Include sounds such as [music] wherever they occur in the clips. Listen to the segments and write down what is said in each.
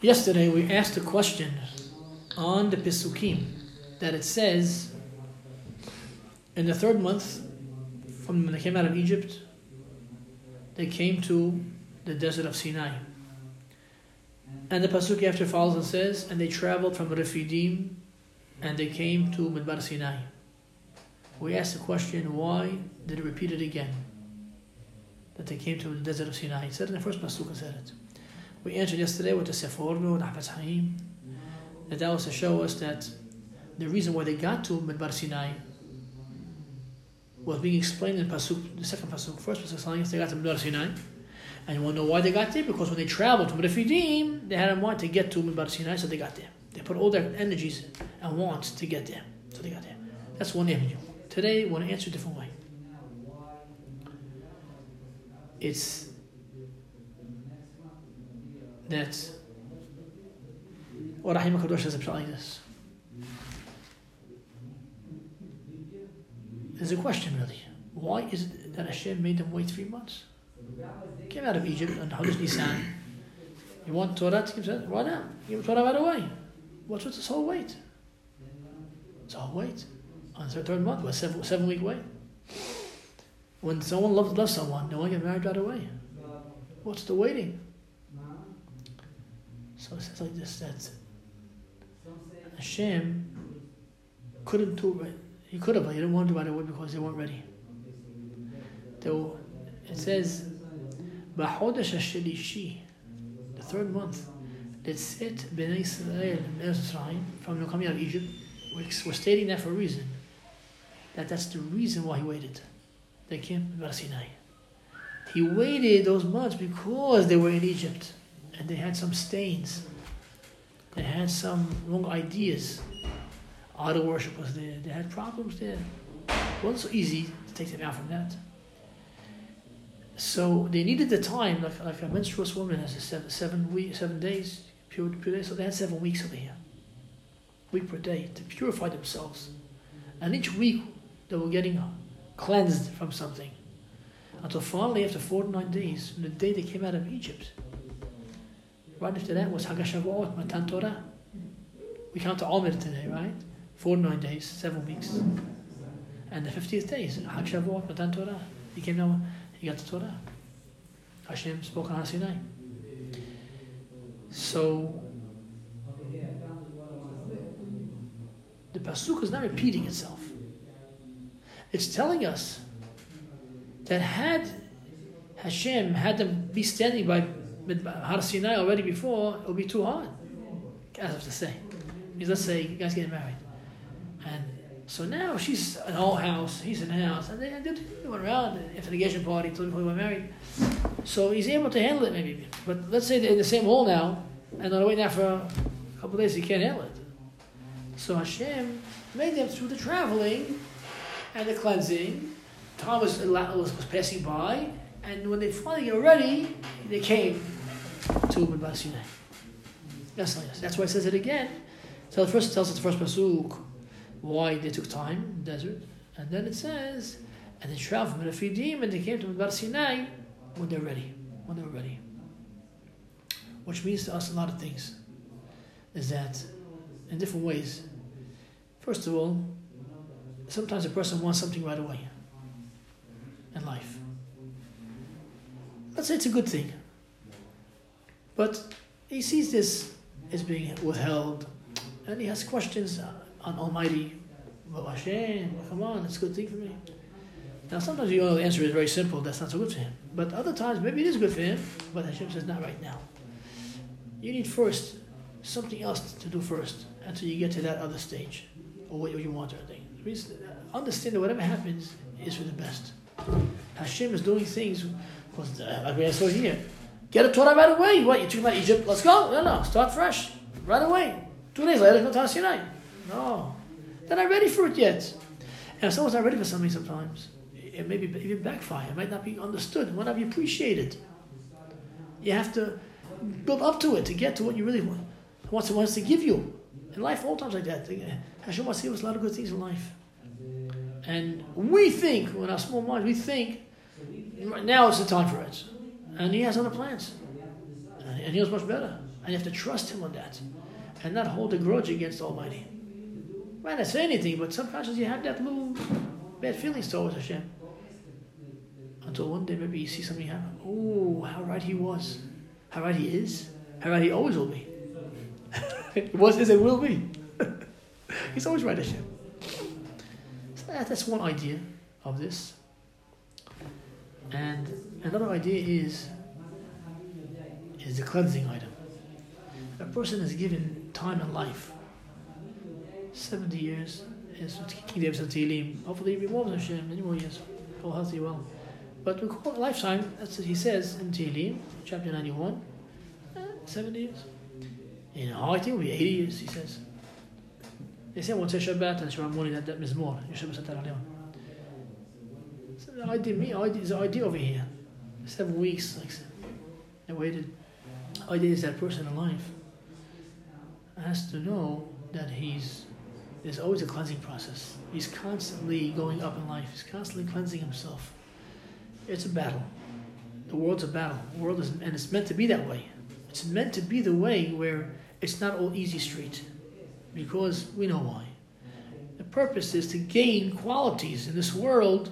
Yesterday we asked a question on the Pisukim that it says in the third month from when they came out of Egypt, they came to the desert of Sinai. And the Pasuk after follows and says, and they traveled from Refidim and they came to Midbar Sinai. We asked the question, why did it repeat it again? That they came to the desert of Sinai. It said in the first Pasuk, said it. We answered yesterday with the Seforno and Ahbaz Haim, that that was to show us that the reason why they got to Midbar Sinai was being explained in Pasuk, the second Pasuk. First Pasuk telling us they got to Midbar Sinai. And you want to know why they got there? Because when they traveled to Refidim, they had a want to get to Midbar Sinai, so they got there. They put all their energies and wants to get there. So they got there. That's one avenue. Today, we want to answer a different way. It's that what Ohr HaChaim HaKadosh says like this. There's a question really. Why is it that Hashem made them wait three months? Came out of Egypt on Chodesh Nisan. You want Torah to give that right now. Give Torah right away. What's with this whole wait? It's a whole wait. On the third month, a seven, seven week wait. When someone loves, loves someone, want to get married right away. What's the waiting? So it says like this that Hashem couldn't do it. He could have, but he didn't want to it right away because they weren't ready. Were, it says, B'chodesh HaShelishi, the third month, that set Bnei Israel Mitzrayim from coming out of Egypt. We're, we're stating that for a reason. That that's the reason why he waited. They came to Sinai. He waited those months because they were in Egypt and they had some stains. They had some wrong ideas. Idol worship was there. They had problems there. It wasn't so easy to take them out from that. So they needed the time, like, like a menstruous woman has a seven, seven, week, seven days, pure, pure days. So they had seven weeks over here, week per day, to purify themselves. And each week they were getting cleansed from something. Until finally, after 49 days, the day they came out of Egypt, right after that was Hagashavuot, Matan Torah. We count the Omer today, right? 49 days, seven weeks. And the 50th day is Hag Shavuot, Matan Torah. He came down, he got the Torah. Hashem spoke on Sinai. So, the Pasuk is not repeating itself. It's telling us that had Hashem had them be standing by Har Sinai already before, it would be too hard. As have to say. Because let's say you guys getting married. And so now she's in her house, he's in the house, and they, they went around the engagement party before they were married. So he's able to handle it maybe. But let's say they're in the same hall now, and they're waiting there for a couple days, he can't handle it. So Hashem made them through the traveling and the cleansing. Time was, was, was passing by, and when they finally got ready, they came to Midbar Sinai. That's, that's why it says it again. So the first tells us the first pasuk why they took time in the desert, and then it says, and they traveled from Refidim and they came to Midbar Sinai when they're ready, when they were ready. Which means to us a lot of things. Is that in different ways. First of all, sometimes a person wants something right away in life. Let's say it's a good thing. But he sees this as being withheld, and he has questions on Almighty. Well, Hashem, come on, it's a good thing for me. Now, sometimes you know the answer is very simple, that's not so good for him. But other times, maybe it is good for him, but Hashem says, not right now. You need first something else to do first until you get to that other stage, or what you want or thing. Understand that whatever happens is for the best. Hashem is doing things, because, uh, like we saw here, get a Torah right away. What, you're talking about Egypt? Let's go. No, no, start fresh. Right away. Two days later, come to Sinai. No. They're not ready for it yet. And if someone's not ready for something sometimes, it may be even backfire. It might not be understood. It might not be appreciated. You have to build up to it to get to what you really want. Wants, wants to give you. In life, all times like that. Hashem wants to give us a lot of good things in life. And we think, with our small minds, we think, now is the time for it. And he has other plans. And he knows much better. And you have to trust Him on that. And not hold a grudge against Almighty. Might not say anything, but subconsciously you have that little bad feelings towards Hashem. Until one day maybe you see something happen. Oh, how right He was. How right He is. How right He always will be. [laughs] was, is, and will be. [laughs] He's always right, Hashem. So that's one idea of this. And another idea is is the cleansing item. A person is given time in life. 70 years is King David said Tehillim. Hopefully he than Hashem, many more years. All healthy, well. But we call it lifetime, that's what he says in Tehillim, chapter 91. Eh, 70 years. In think it will be 80 years, he says. They say, what's Shabbat and Shabbat morning that, that Mizmor, Yoshev B'seter Elyon. So the idea, me, idea, the idea over here, seven weeks, like I waited. Idea is that person in life has to know that he's there's always a cleansing process. He's constantly going up in life. He's constantly cleansing himself. It's a battle. The world's a battle. The world is, and it's meant to be that way. It's meant to be the way where it's not all easy street, because we know why. The purpose is to gain qualities in this world,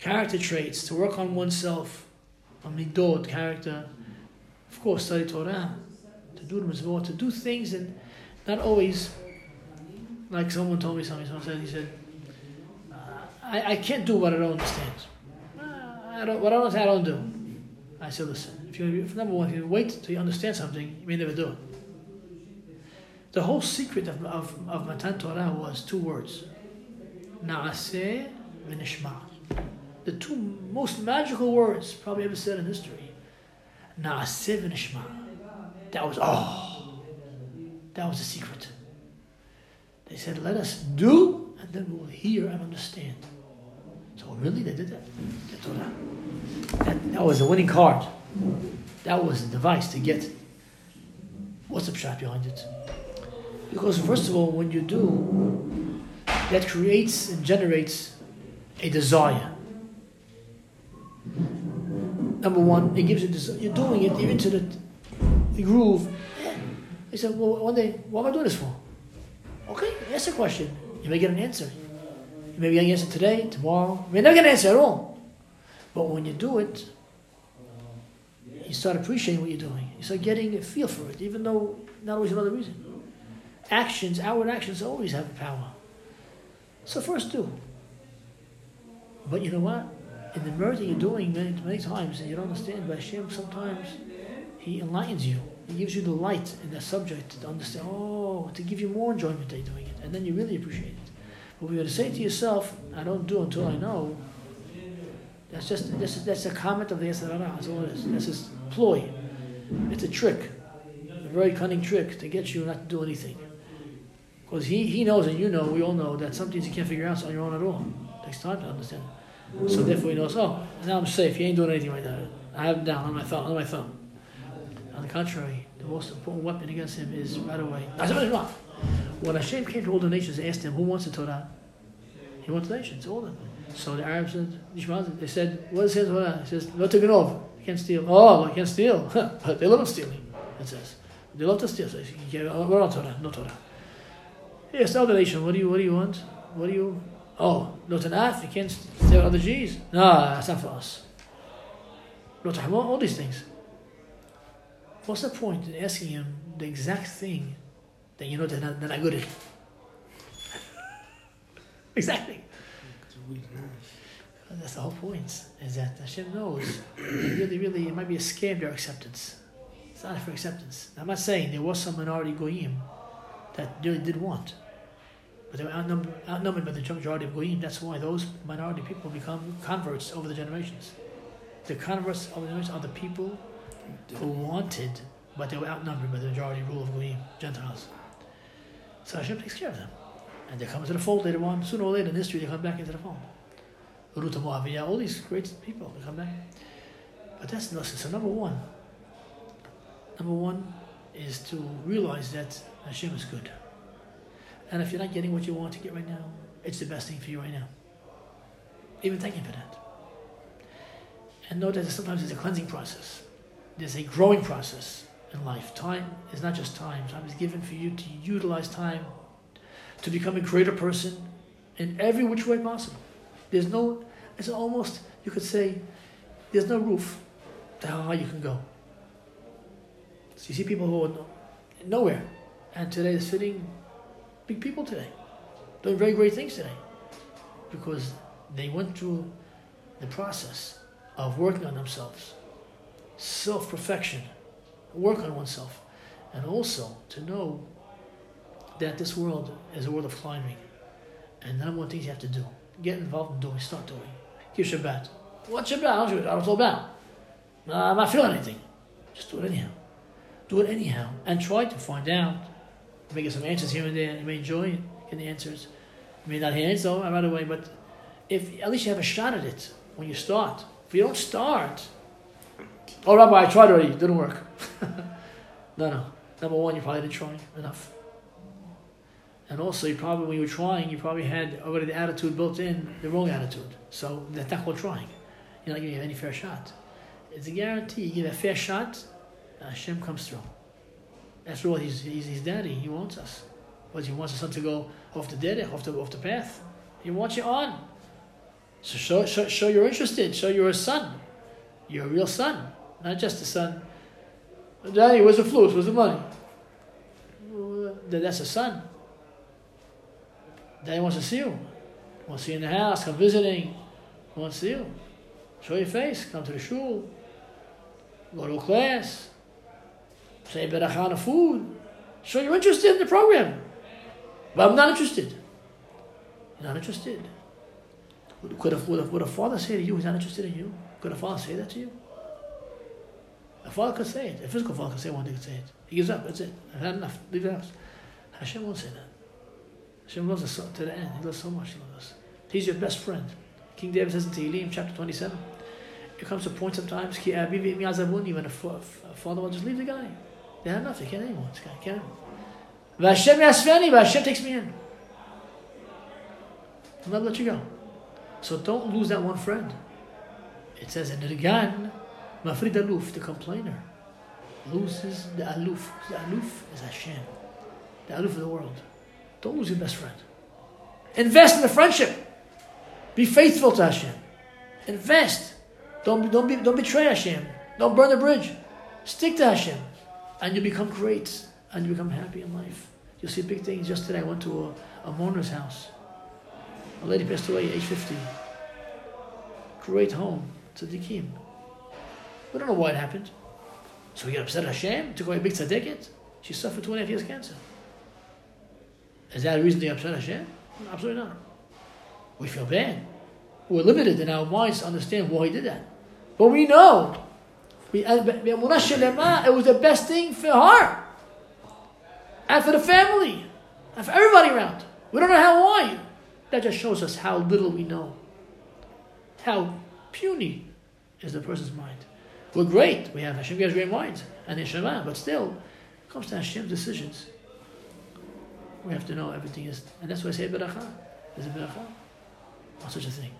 character traits, to work on oneself, on midot, character. Of course, study Torah, to do the mitzvot, to do things and not always, like someone told me something, someone said, he said, I, I can't do what I don't understand. Uh, I don't, what I don't understand, I don't do. I said, listen, if you if number one, if you wait till you understand something, you may never do it. The whole secret of, of, of Matan Torah was two words. Na'aseh v'nishma. The two most magical words probably ever said in history. Na'aseh. That was, oh, that was the secret. They said, let us do, and then we'll hear and understand. So really, they did that. The Torah. That, that was the winning card. That was the device to get. What's the shot behind it? Because first of all, when you do, that creates and generates a desire. Number one, it gives you desire. You're doing it, you're into the, the groove. He said, well, one day, what am I doing this for? Okay, ask a question. You may get an answer. You may get an answer today, tomorrow. You may never get an answer at all. But when you do it, you start appreciating what you're doing. You start getting a feel for it, even though not always another reason. Actions, outward actions always have power. So first do. But you know what? In the murder you're doing many, many times and you don't understand, but Hashem sometimes He enlightens you. He gives you the light in that subject to understand, oh, to give you more enjoyment that you're doing it. And then you really appreciate it. But if you were to say to yourself, I don't do until I know, that's just that's, that's a comment of the Yetzer Hara. That's all it is. That's just ploy. It's a trick, a very cunning trick to get you not to do anything. Because he, he knows and you know, we all know that some things you can't figure out on your own at all. It takes time to understand. So therefore he knows, oh, now I'm safe. He ain't doing anything right now. I have him down on my thumb. On my thumb. On the contrary, the most important weapon against him is right away. When Hashem came to all the nations, they asked him, who wants the Torah? He wants the nations, all of them. So the Arabs said, they said, what is his Torah? He says, over. You can't steal. Oh, I can't steal. [laughs] but they love stealing, it says. They love to steal. So can't, oh, we're on Torah, no Torah. Yes, the nation, what do you, what do you want? What do you, oh, no tanaf, you can't steal other Jews. No, that's not for us. No tahmah, all these things. What's the point in asking him the exact thing that you know they're not, they're not good at? [laughs] exactly. That's the whole point, is that Hashem knows. really, really, it might be a scam, their acceptance. It's not for acceptance. I'm not saying there was some minority goyim that really did want. But they were outnumbered, outnumbered by the majority of goyim. That's why those minority people become converts over the generations. The converts of the generations are the people who wanted, but they were outnumbered by the majority rule of goyim, Gentiles. So Hashem takes care of them. And they come into the fold later on. Sooner or later in history, they come back into the fold. Rut HaMoaviyah, all these great people, they come back. But that's not so. Number one, number one is to realize that Hashem is good. And if you're not getting what you want to get right now, it's the best thing for you right now. Even thank Him for that. And know that sometimes there's a cleansing process, there's a growing process, in life. Time is not just time. Time is given for you to utilize time to become a greater person in every which way possible. There's no, it's almost, you could say, there's no roof to how high you can go. So you see people who are nowhere, and today they're sitting big people today, doing very great things today, because they went through the process of working on themselves, self perfection, work on oneself, and also to know that this world is a world of climbing. And number one things you have to do get involved in doing, start doing. Give Shabbat. What Shabbat? I don't, I don't feel bad. I'm not feeling anything. Just do it anyhow. Do it anyhow. And try to find out. May get some answers here and there. You may enjoy getting the answers. You may not hear it, so right away. But if at least you have a shot at it when you start. If you don't start, oh, Rabbi, I tried already. It didn't work. [laughs] no, no. Number one, you probably didn't try enough. And also, you probably, when you were trying, you probably had already the attitude built in, the wrong attitude. So that's not called trying. You're not giving any fair shot. It's a guarantee. You give a fair shot, Hashem comes through. That's all. He's, he's his daddy. He wants us. But he wants his son to go off the dead, off the off the path. He wants you on. So show, show, show you're interested. Show you're a son. You're a real son, not just a son. Daddy, where's the flute? Where's the money? That's a son. Daddy wants to see you. Wants to see you in the house, come visiting. Wants to see you. Show your face, come to the shul. Go to a class. Say better on food. Show you're interested in the program. But I'm not interested. You're not interested. Could a, would, a, would a father say to you, he's not interested in you? Could a father say that to you? A father could say it. A physical father could say one, day could say it. He gives up, that's it. I've had enough. Leave the house. Hashem won't say that. Hashem loves us to the end. He loves so much. He loves us. He's your best friend. King David says in Tehillim, chapter 27, it comes to a point sometimes, when a father will just leave the guy. They had enough. They can't anymore. Guy can't anymore. Hashem ya'asfeni, Hashem takes me in. I'll never let you go. So don't lose that one friend. It says in the Gan, Mafrid Aluf, the complainer, loses the Aluf. The Aluf is Hashem, the Aluf of the world. Don't lose your best friend. Invest in the friendship. Be faithful to Hashem. Invest. Don't, don't, be, don't betray Hashem. Don't burn the bridge. Stick to Hashem. And you become great. And you become happy in life. You'll see big things. Just today I went to a, a mourner's house. A lady passed away age 50. Great home. Tzaddikim. We don't know why it happened. So we get upset Hashem? Took away a big tzaddiket? She suffered two and a half years cancer. Is that a reason to upset Hashem? Absolutely not. We feel bad. We're limited in our minds to understand why he did that. But we know. We, uh, it was the best thing for her. And for the family. And for everybody around. We don't know how why. That just shows us how little we know. How puny is the person's mind. We're great. We have Hashem gives great minds and Neshama, but still, it comes to Hashem's decisions. We have to know everything is, and that's why I say beracha. There's a beracha on such a thing.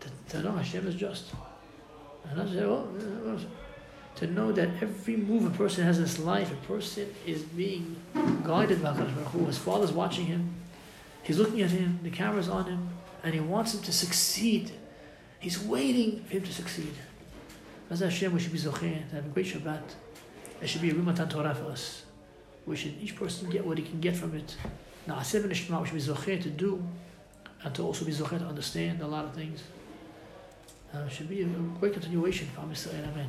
To, to know Hashem is just. And I say, well, to know that every move a person has in his life, a person is being guided by God. His father's watching him, he's looking at him, the camera's on him, and he wants him to succeed. He's waiting for him to succeed. As Hashem, we should be zocheh to have a great Shabbat. It should be a Rimatan Torah for us. We should each person get what he can get from it. Now, seven Ishma, we should be zocheh to do, and to also be zocheh to understand a lot of things. Uh, should be a great continuation for Am Amen.